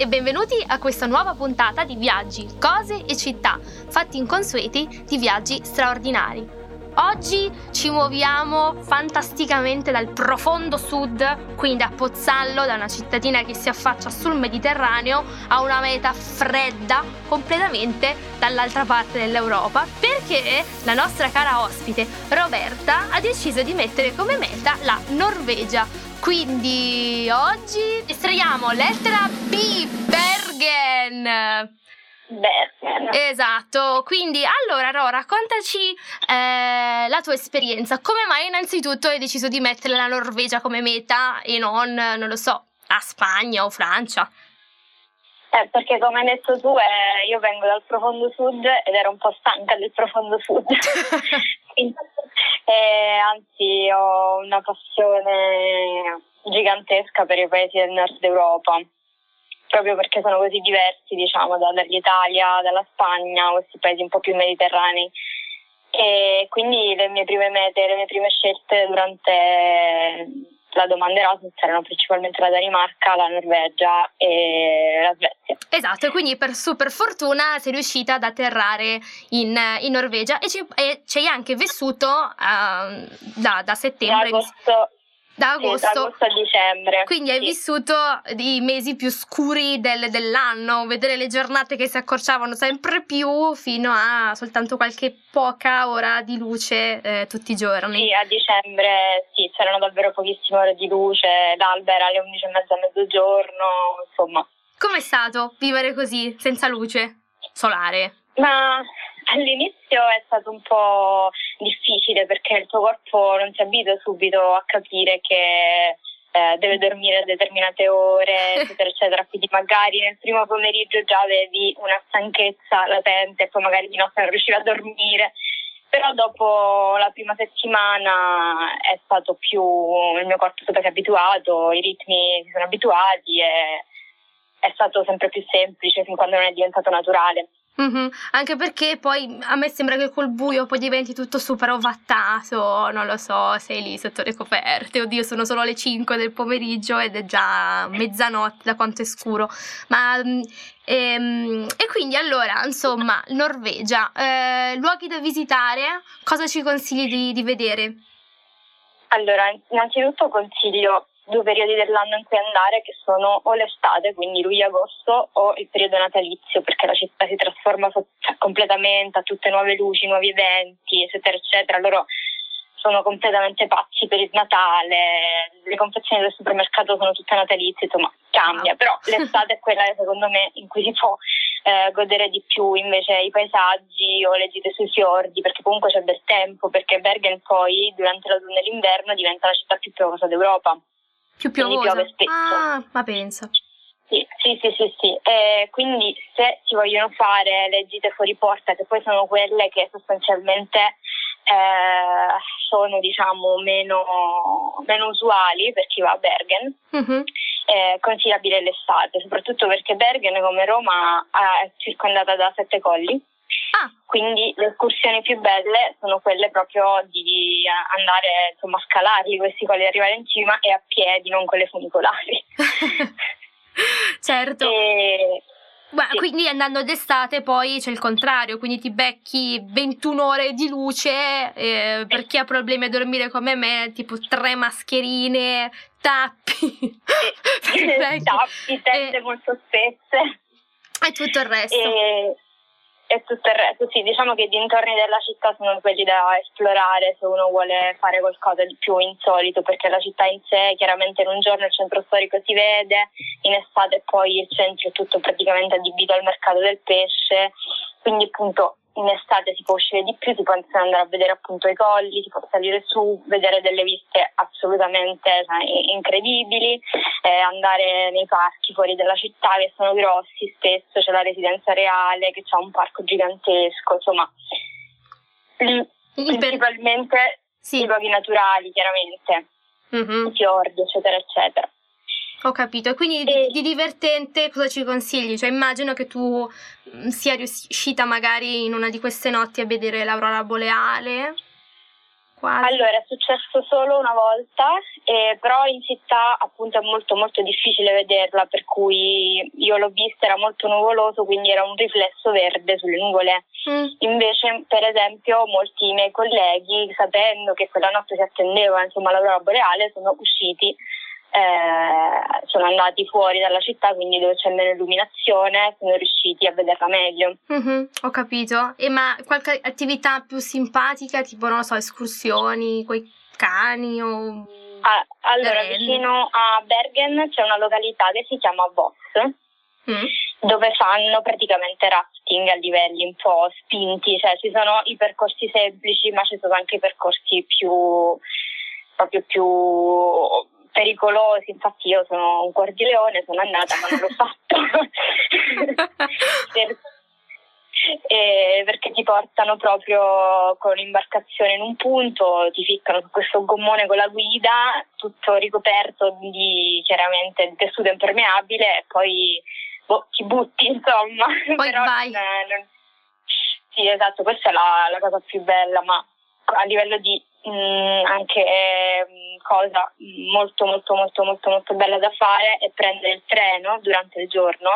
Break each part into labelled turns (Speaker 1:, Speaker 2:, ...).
Speaker 1: e benvenuti a questa nuova puntata di Viaggi, cose e città, fatti inconsueti di viaggi straordinari. Oggi ci muoviamo fantasticamente dal profondo sud, quindi da Pozzallo, da una cittadina che si affaccia sul Mediterraneo, a una meta fredda completamente dall'altra parte dell'Europa, perché la nostra cara ospite Roberta ha deciso di mettere come meta la Norvegia. Quindi oggi estraiamo lettera B, Bergen.
Speaker 2: Bergen.
Speaker 1: Esatto, quindi allora Ro, raccontaci eh, la tua esperienza. Come mai innanzitutto hai deciso di mettere la Norvegia come meta e non, non lo so, la Spagna o Francia?
Speaker 2: Eh, perché come hai detto tu, eh, io vengo dal profondo sud ed ero un po' stanca del profondo sud. eh, anzi, ho una passione gigantesca per i paesi del nord Europa proprio perché sono così diversi, diciamo, dall'Italia, dalla Spagna, questi paesi un po' più mediterranei. E quindi le mie prime mete, le mie prime scelte durante la domanda Erasmus erano principalmente la Danimarca, la Norvegia e la Svezia.
Speaker 1: Esatto, e quindi per super fortuna sei riuscita ad atterrare in, in Norvegia e ci, e ci, hai anche vissuto uh, da, da settembre.
Speaker 2: Da agosto,
Speaker 1: da agosto,
Speaker 2: sì, da agosto a dicembre.
Speaker 1: Quindi hai
Speaker 2: sì.
Speaker 1: vissuto i mesi più scuri del, dell'anno, vedere le giornate che si accorciavano sempre più fino a soltanto qualche poca ora di luce eh, tutti i giorni.
Speaker 2: Sì, a dicembre sì, c'erano davvero pochissime ore di luce, l'alba era alle 11 e mezza a mezzogiorno, insomma.
Speaker 1: Com'è stato vivere così, senza luce solare?
Speaker 2: Ma all'inizio è stato un po' difficile perché il tuo corpo non si abitua subito a capire che eh, deve dormire a determinate ore, eccetera, eccetera. Quindi magari nel primo pomeriggio già avevi una stanchezza latente e poi magari di notte non riuscivi a dormire. Però dopo la prima settimana è stato più, il mio corpo è stato abituato, i ritmi si sono abituati e è stato sempre più semplice fin quando non è diventato naturale.
Speaker 1: Mm-hmm. Anche perché poi a me sembra che col buio poi diventi tutto super ovattato, non lo so, sei lì sotto le coperte, oddio sono solo le 5 del pomeriggio ed è già mezzanotte da quanto è scuro. Ma ehm, e quindi allora, insomma, Norvegia, eh, luoghi da visitare, cosa ci consigli di, di vedere?
Speaker 2: Allora, innanzitutto consiglio due periodi dell'anno in cui andare che sono o l'estate, quindi luglio-agosto, o il periodo natalizio, perché la città si trasforma cioè, completamente, ha tutte nuove luci, nuovi eventi, eccetera, eccetera. Loro sono completamente pazzi per il Natale, le confezioni del supermercato sono tutte natalizie, insomma cambia, però l'estate è quella secondo me in cui si può eh, godere di più invece i paesaggi o le gite sui fiordi, perché comunque c'è bel tempo, perché Bergen poi durante l'autunno e l'inverno diventa la città più piovosa d'Europa.
Speaker 1: Più piovosa?
Speaker 2: piove spesso.
Speaker 1: Ah, ma penso.
Speaker 2: Sì, sì, sì, sì, sì. Eh, quindi se si vogliono fare le gite fuori porta, che poi sono quelle che sostanzialmente eh, sono diciamo meno, meno, usuali per chi va a Bergen,
Speaker 1: mm-hmm.
Speaker 2: è consigliabile l'estate, soprattutto perché Bergen come Roma è circondata da sette colli.
Speaker 1: Ah.
Speaker 2: Quindi le escursioni più belle sono quelle proprio di andare insomma, a scalarli questi colli, arrivare in cima e a piedi, non con le funicolari.
Speaker 1: certo.
Speaker 2: E...
Speaker 1: Beh, sì. Quindi andando d'estate poi c'è il contrario, quindi ti becchi 21 ore di luce eh, per chi ha problemi a dormire come me, tipo tre mascherine, tappi,
Speaker 2: tappi, tende e... molto spesse
Speaker 1: e tutto il resto.
Speaker 2: E e tutto il resto. Sì, diciamo che i dintorni della città sono quelli da esplorare se uno vuole fare qualcosa di più insolito, perché la città in sé, chiaramente in un giorno il centro storico si vede, in estate poi il centro è tutto praticamente adibito al mercato del pesce, quindi appunto in estate si può uscire di più, si può andare a vedere appunto i colli, si può salire su, vedere delle viste assolutamente cioè, incredibili, eh, andare nei parchi fuori dalla città che sono grossi, spesso c'è la residenza reale che ha un parco gigantesco, insomma, principalmente sì. i luoghi naturali chiaramente,
Speaker 1: mm-hmm.
Speaker 2: i fiordi eccetera eccetera.
Speaker 1: Ho capito, e quindi e... di divertente cosa ci consigli? Cioè immagino che tu mm, sia riuscita magari in una di queste notti a vedere l'aurora boreale. Quasi.
Speaker 2: Allora, è successo solo una volta, eh, però in città appunto è molto molto difficile vederla, per cui io l'ho vista, era molto nuvoloso, quindi era un riflesso verde sulle nuvole. Mm. Invece, per esempio, molti miei colleghi, sapendo che quella notte si attendeva insomma, l'aurora boreale, sono usciti eh, sono andati fuori dalla città, quindi dove c'è meno illuminazione, sono riusciti a vederla meglio.
Speaker 1: Mm-hmm, ho capito. E ma qualche attività più simpatica, tipo, non lo so, escursioni, quei cani o...
Speaker 2: Ah, allora, vicino a Bergen c'è una località che si chiama Voss, mm. dove fanno praticamente rafting a livelli un po' spinti, cioè ci sono i percorsi semplici, ma ci sono anche i percorsi più proprio più pericolosi, infatti io sono un cuor di leone, sono andata ma non l'ho fatto. per, eh, perché ti portano proprio con l'imbarcazione in un punto, ti ficcano su questo gommone con la guida, tutto ricoperto di chiaramente di tessuto impermeabile e poi boh, ti butti insomma.
Speaker 1: Poi Però vai. Non, non...
Speaker 2: Sì, esatto, questa è la, la cosa più bella, ma a livello di mh, mm, anche eh, cosa molto molto molto molto molto bella da fare è prendere il treno durante il giorno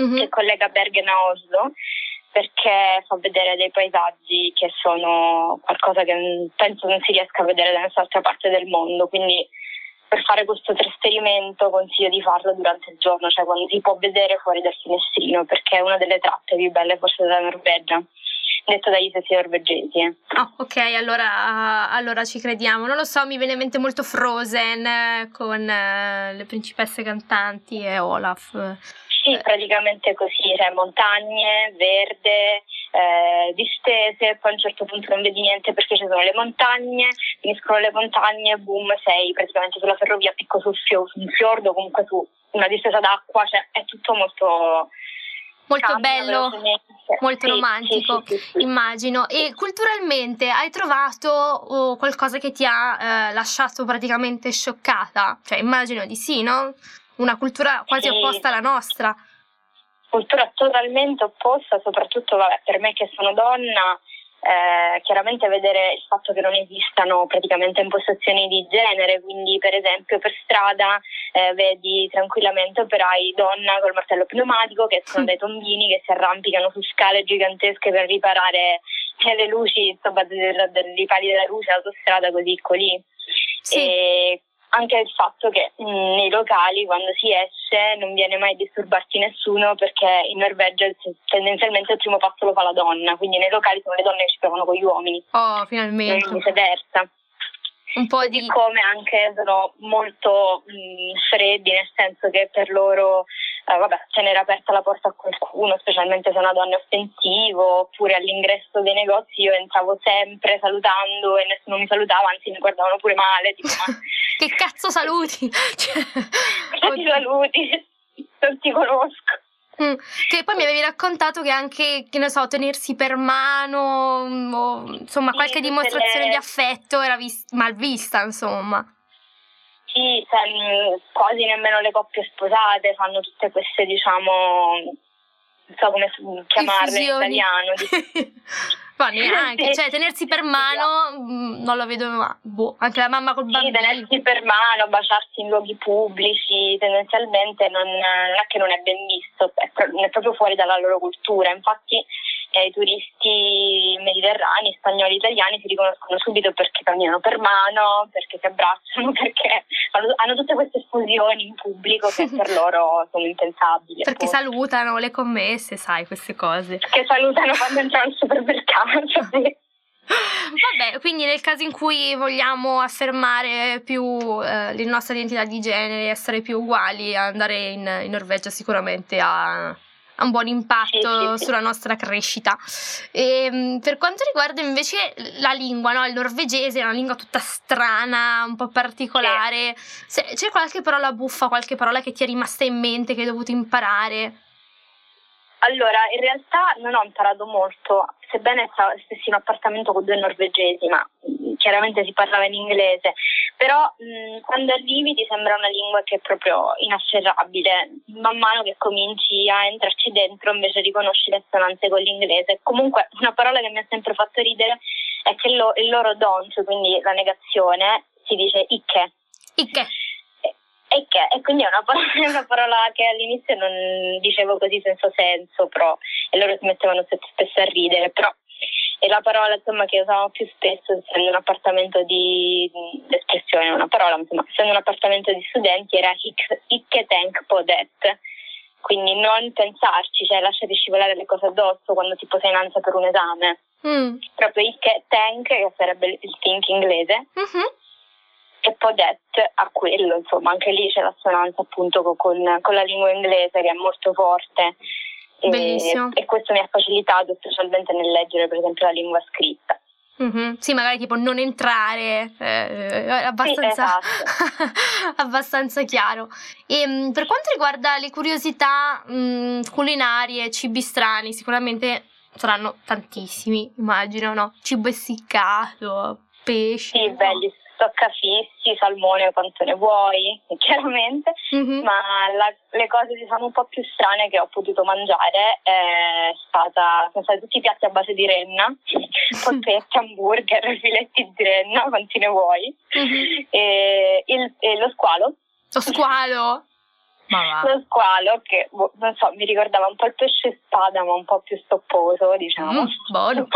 Speaker 2: mm-hmm. che collega Bergen a Oslo perché fa vedere dei paesaggi che sono qualcosa che penso non si riesca a vedere da nessun'altra parte del mondo quindi per fare questo trasferimento consiglio di farlo durante il giorno, cioè quando si può vedere fuori dal finestrino, perché è una delle tratte più belle forse della Norvegia detto dagli stessi norvegesi.
Speaker 1: Oh, ok, allora, allora, ci crediamo. Non lo so, mi viene in mente molto Frozen eh, con uh, le principesse cantanti e Olaf.
Speaker 2: Sì, praticamente così, cioè montagne, verde, eh, distese, poi a un certo punto non vedi niente perché ci sono le montagne, finiscono le montagne, boom, sei praticamente sulla ferrovia, picco sul fio, su un fiordo, comunque su una distesa d'acqua, cioè è tutto molto
Speaker 1: molto bello, molto sì, romantico, sì, sì, immagino. E culturalmente hai trovato oh, qualcosa che ti ha eh, lasciato praticamente scioccata? Cioè, immagino di sì, no? Una cultura quasi opposta alla nostra.
Speaker 2: Cultura totalmente opposta, soprattutto vabbè, per me che sono donna eh, chiaramente vedere il fatto che non esistano praticamente impostazioni di genere, quindi per esempio per strada eh, vedi tranquillamente operai donna col martello pneumatico che sono dai tombini che si arrampicano su scale gigantesche per riparare le luci insomma, dei, dei pali della luce autostrada così lì. Sì. E anche il fatto che mh, nei locali quando si esce non viene mai a disturbarti nessuno perché in Norvegia tendenzialmente il primo passo lo fa la donna, quindi nei locali sono le donne che ci trovano con gli uomini.
Speaker 1: Oh, finalmente.
Speaker 2: E viceversa.
Speaker 1: Un po' di...
Speaker 2: come anche sono molto mh, freddi, nel senso che per loro eh, vabbè, tenere aperta la porta a qualcuno, specialmente se una donna è offensivo, oppure all'ingresso dei negozi io entravo sempre salutando e nessuno mi salutava, anzi mi guardavano pure male, tipo ma...
Speaker 1: che cazzo saluti?
Speaker 2: cioè... Ti saluti? Non ti conosco.
Speaker 1: Mm, che poi mi avevi raccontato che anche, che ne so, tenersi per mano mm, o insomma sì, qualche dimostrazione le... di affetto era vis- mal vista, insomma
Speaker 2: sì, cioè, mm, quasi nemmeno le coppie sposate fanno tutte queste, diciamo, non so come chiamarle in italiano.
Speaker 1: Ma neanche, cioè tenersi per mano mm, non lo vedo mai. Boh, anche la mamma col bambino.
Speaker 2: Sì, tenersi per mano, baciarsi in luoghi pubblici, tendenzialmente non, non è che non è ben visto, è, è proprio fuori dalla loro cultura. Infatti eh, i turisti mediterranei, spagnoli, italiani si riconoscono subito perché camminano per mano, perché si abbracciano, perché hanno, hanno tutte queste esplosioni in pubblico che per loro sono impensabili.
Speaker 1: Perché appunto. salutano le commesse, sai, queste cose.
Speaker 2: Che salutano quando entrano al supermercato.
Speaker 1: Vabbè, quindi nel caso in cui vogliamo affermare più eh, la nostra identità di genere, essere più uguali, andare in, in Norvegia sicuramente ha, ha un buon impatto sì, sì, sulla nostra crescita. E, ehm, per quanto riguarda invece la lingua, no? il norvegese è una lingua tutta strana, un po' particolare. Se, c'è qualche parola buffa, qualche parola che ti è rimasta in mente, che hai dovuto imparare?
Speaker 2: Allora, in realtà non ho imparato molto, sebbene stessi in un appartamento con due norvegesi, ma mm, chiaramente si parlava in inglese, però mh, mm, quando arrivi ti sembra una lingua che è proprio inafferrabile, man mano che cominci a entrarci dentro invece riconosci le assonanze con l'inglese. Comunque una parola che mi ha sempre fatto ridere è che lo, il loro don't, quindi la negazione, si dice icche.
Speaker 1: Icche.
Speaker 2: E, che, e quindi è una, parola, è una parola che all'inizio non dicevo così senza senso, però, e loro si mettevano spesso a ridere, però è la parola insomma, che usavamo più spesso essendo un appartamento di l'espressione, una parola, insomma, essendo un appartamento di studenti era icche tank podet quindi non pensarci, cioè lasciare scivolare le cose addosso quando tipo sei in ansia per un esame. Mm. Proprio il tank, che sarebbe il think inglese, mm-hmm. E podet a quello, insomma, anche lì c'è l'assonanza appunto con, con la lingua inglese che è molto forte.
Speaker 1: Bellissimo.
Speaker 2: E, e questo mi ha facilitato specialmente nel leggere per esempio la lingua scritta.
Speaker 1: Mm-hmm. Sì, magari tipo non entrare, eh, abbastanza,
Speaker 2: sì, esatto.
Speaker 1: abbastanza chiaro. E, ehm, per quanto riguarda le curiosità mh, mm, culinarie, cibi strani, sicuramente saranno tantissimi, immagino, no? Cibo essiccato, pesce.
Speaker 2: Sì, belli, stoccafissi, salmone quanto ne vuoi, chiaramente, mm-hmm. ma la, le cose diciamo un po' più strane che ho potuto mangiare è stata, sono stati tutti i piatti a base di renna, polpetti, hamburger, filetti di renna, quanti ne vuoi, mm-hmm. e, il, e lo squalo.
Speaker 1: Lo squalo?
Speaker 2: Lo squalo che, boh, non so, mi ricordava un po' il pesce spada, ma un po' più stopposo, diciamo.
Speaker 1: Mm, buono.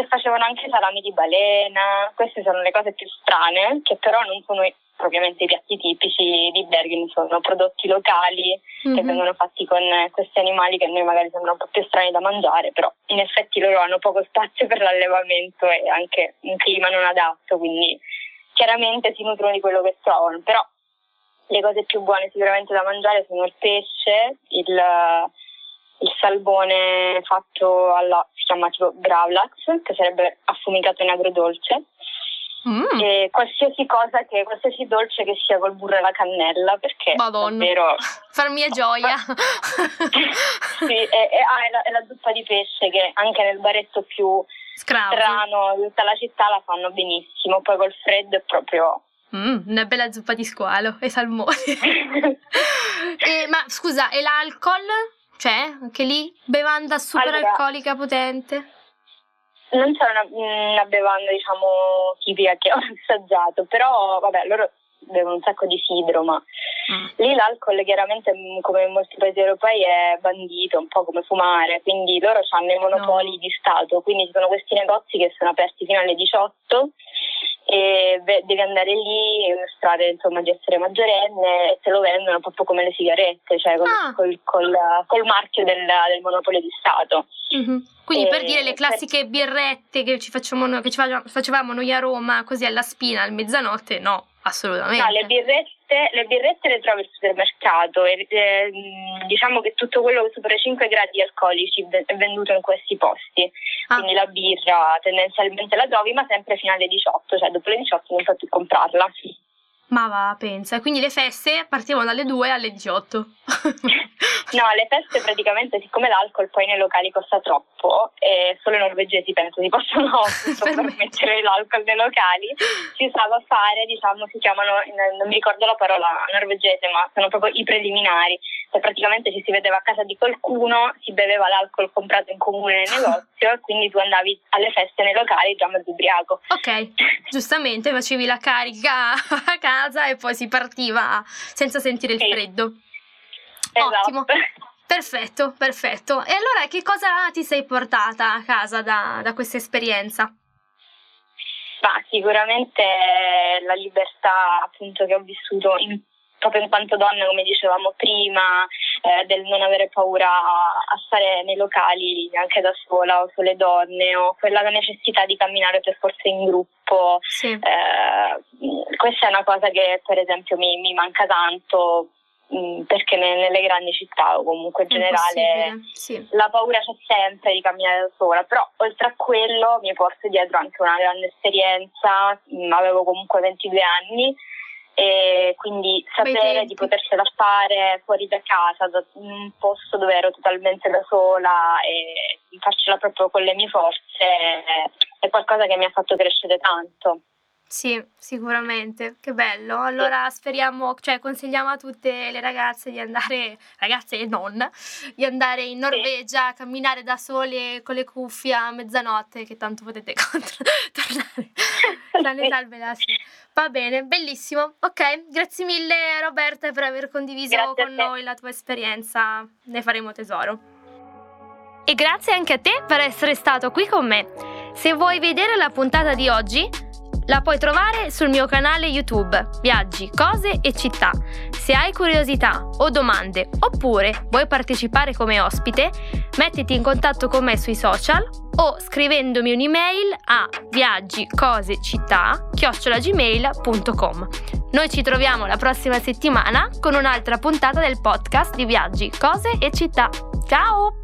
Speaker 2: E facevano anche salami di balena, queste sono le cose più strane, che però non sono propriamente i piatti tipici di Bergen, sono prodotti locali mm-hmm. che mhm. vengono fatti con questi animali che a noi magari sembrano un po' più strani da mangiare, però in effetti loro hanno poco spazio per l'allevamento e anche un clima non adatto, quindi chiaramente si nutrono di quello che trovano, però le cose più buone sicuramente da mangiare sono il pesce, il, il salmone fatto alla, si chiama tipo gravlax, che sarebbe affumicato in agrodolce, Mm. E qualsiasi cosa che, qualsiasi dolce che sia col burro e la cannella, perché
Speaker 1: Madonna.
Speaker 2: davvero...
Speaker 1: Farmi gioia.
Speaker 2: sì, e, e, ah, è, la, è la zuppa di pesce che anche nel baretto più
Speaker 1: Scrausi.
Speaker 2: strano di tutta la città la fanno benissimo, poi col freddo è proprio...
Speaker 1: Mm, una bella zuppa di squalo e salmone. e, ma scusa, e l'alcol? Cioè, anche lì bevanda super allora, alcolica potente?
Speaker 2: Non c'è una, una bevanda, diciamo, tipica che ho assaggiato, però vabbè, loro bevono un sacco di sidro, ma mm. lì l'alcol chiaramente mm, come in molti paesi europei è bandito, un po' come fumare, quindi loro hanno i monopoli no. di Stato, quindi ci sono questi negozi che sono aperti fino alle 18 e devi andare lì e mostrare insomma, di essere maggiorenne e te lo vendono proprio come le sigarette, cioè col, ah. col, col, col marchio del, del, monopolio di Stato.
Speaker 1: Mm-hmm. Quindi e per dire le classiche birrette che ci, facciamo, che ci facevamo noi a Roma così alla spina a mezzanotte, no, assolutamente.
Speaker 2: No, le birrette le birrette le trovi al supermercato e eh, diciamo che tutto quello che supera i 5 gradi alcolici è venduto in questi posti. Ah. Quindi la birra tendenzialmente la trovi, ma sempre fino alle 18, cioè dopo le 18 non puoi più comprarla.
Speaker 1: Ma va, pensa. Quindi le feste partivano dalle 2 alle 18.
Speaker 2: no, le feste praticamente, siccome l'alcol poi nei locali costa troppo, e solo i norvegesi penso si possono permettere l'alcol nei locali, si usava fare, diciamo, si chiamano, non mi ricordo la parola norvegese, ma sono proprio i preliminari. Cioè praticamente ci si vedeva a casa di qualcuno, si beveva l'alcol comprato in comune nel negozio, e quindi tu andavi alle feste nei locali già mezzo ubriaco.
Speaker 1: Ok, giustamente facevi la carica a casa e poi si partiva senza sentire il freddo.
Speaker 2: Esatto.
Speaker 1: Ottimo. Perfetto, perfetto. E allora che cosa ti sei portata a casa da, da questa esperienza?
Speaker 2: Ma sicuramente la libertà appunto che ho vissuto in, proprio in quanto donna, come dicevamo prima, eh, del non avere paura a stare nei locali anche da sola o sole donne o quella necessità di camminare per forza in gruppo.
Speaker 1: Sì.
Speaker 2: Eh, questa è una cosa che per esempio mi, mi manca tanto mm, perché nelle grandi città o comunque in generale
Speaker 1: sì.
Speaker 2: la paura c'è sempre di camminare da sola, però oltre a quello mi porto dietro anche una grande esperienza, mm, avevo comunque 22 anni e quindi sapere di potersela fare fuori da casa, da un posto dove ero totalmente da sola e farcela proprio con le mie forze è qualcosa che mi ha fatto crescere tanto.
Speaker 1: Sì, sicuramente, che bello. Allora speriamo, cioè consigliamo a tutte le ragazze di andare, ragazze e non, di andare in Norvegia a camminare da sole con le cuffie a mezzanotte, che tanto potete contro- tornare dalle salve sì. Va bene, bellissimo. Ok, grazie mille Roberta per aver condiviso grazie con noi la tua esperienza, ne faremo tesoro. E grazie anche a te per essere stato qui con me. Se vuoi vedere la puntata di oggi, la puoi trovare sul mio canale YouTube Viaggi, cose e città. Se hai curiosità o domande oppure vuoi partecipare come ospite, mettiti in contatto con me sui social o scrivendomi un'email a viaggicosecittà@gmail.com. Noi ci troviamo la prossima settimana con un'altra puntata del podcast di Viaggi, cose e città. Ciao!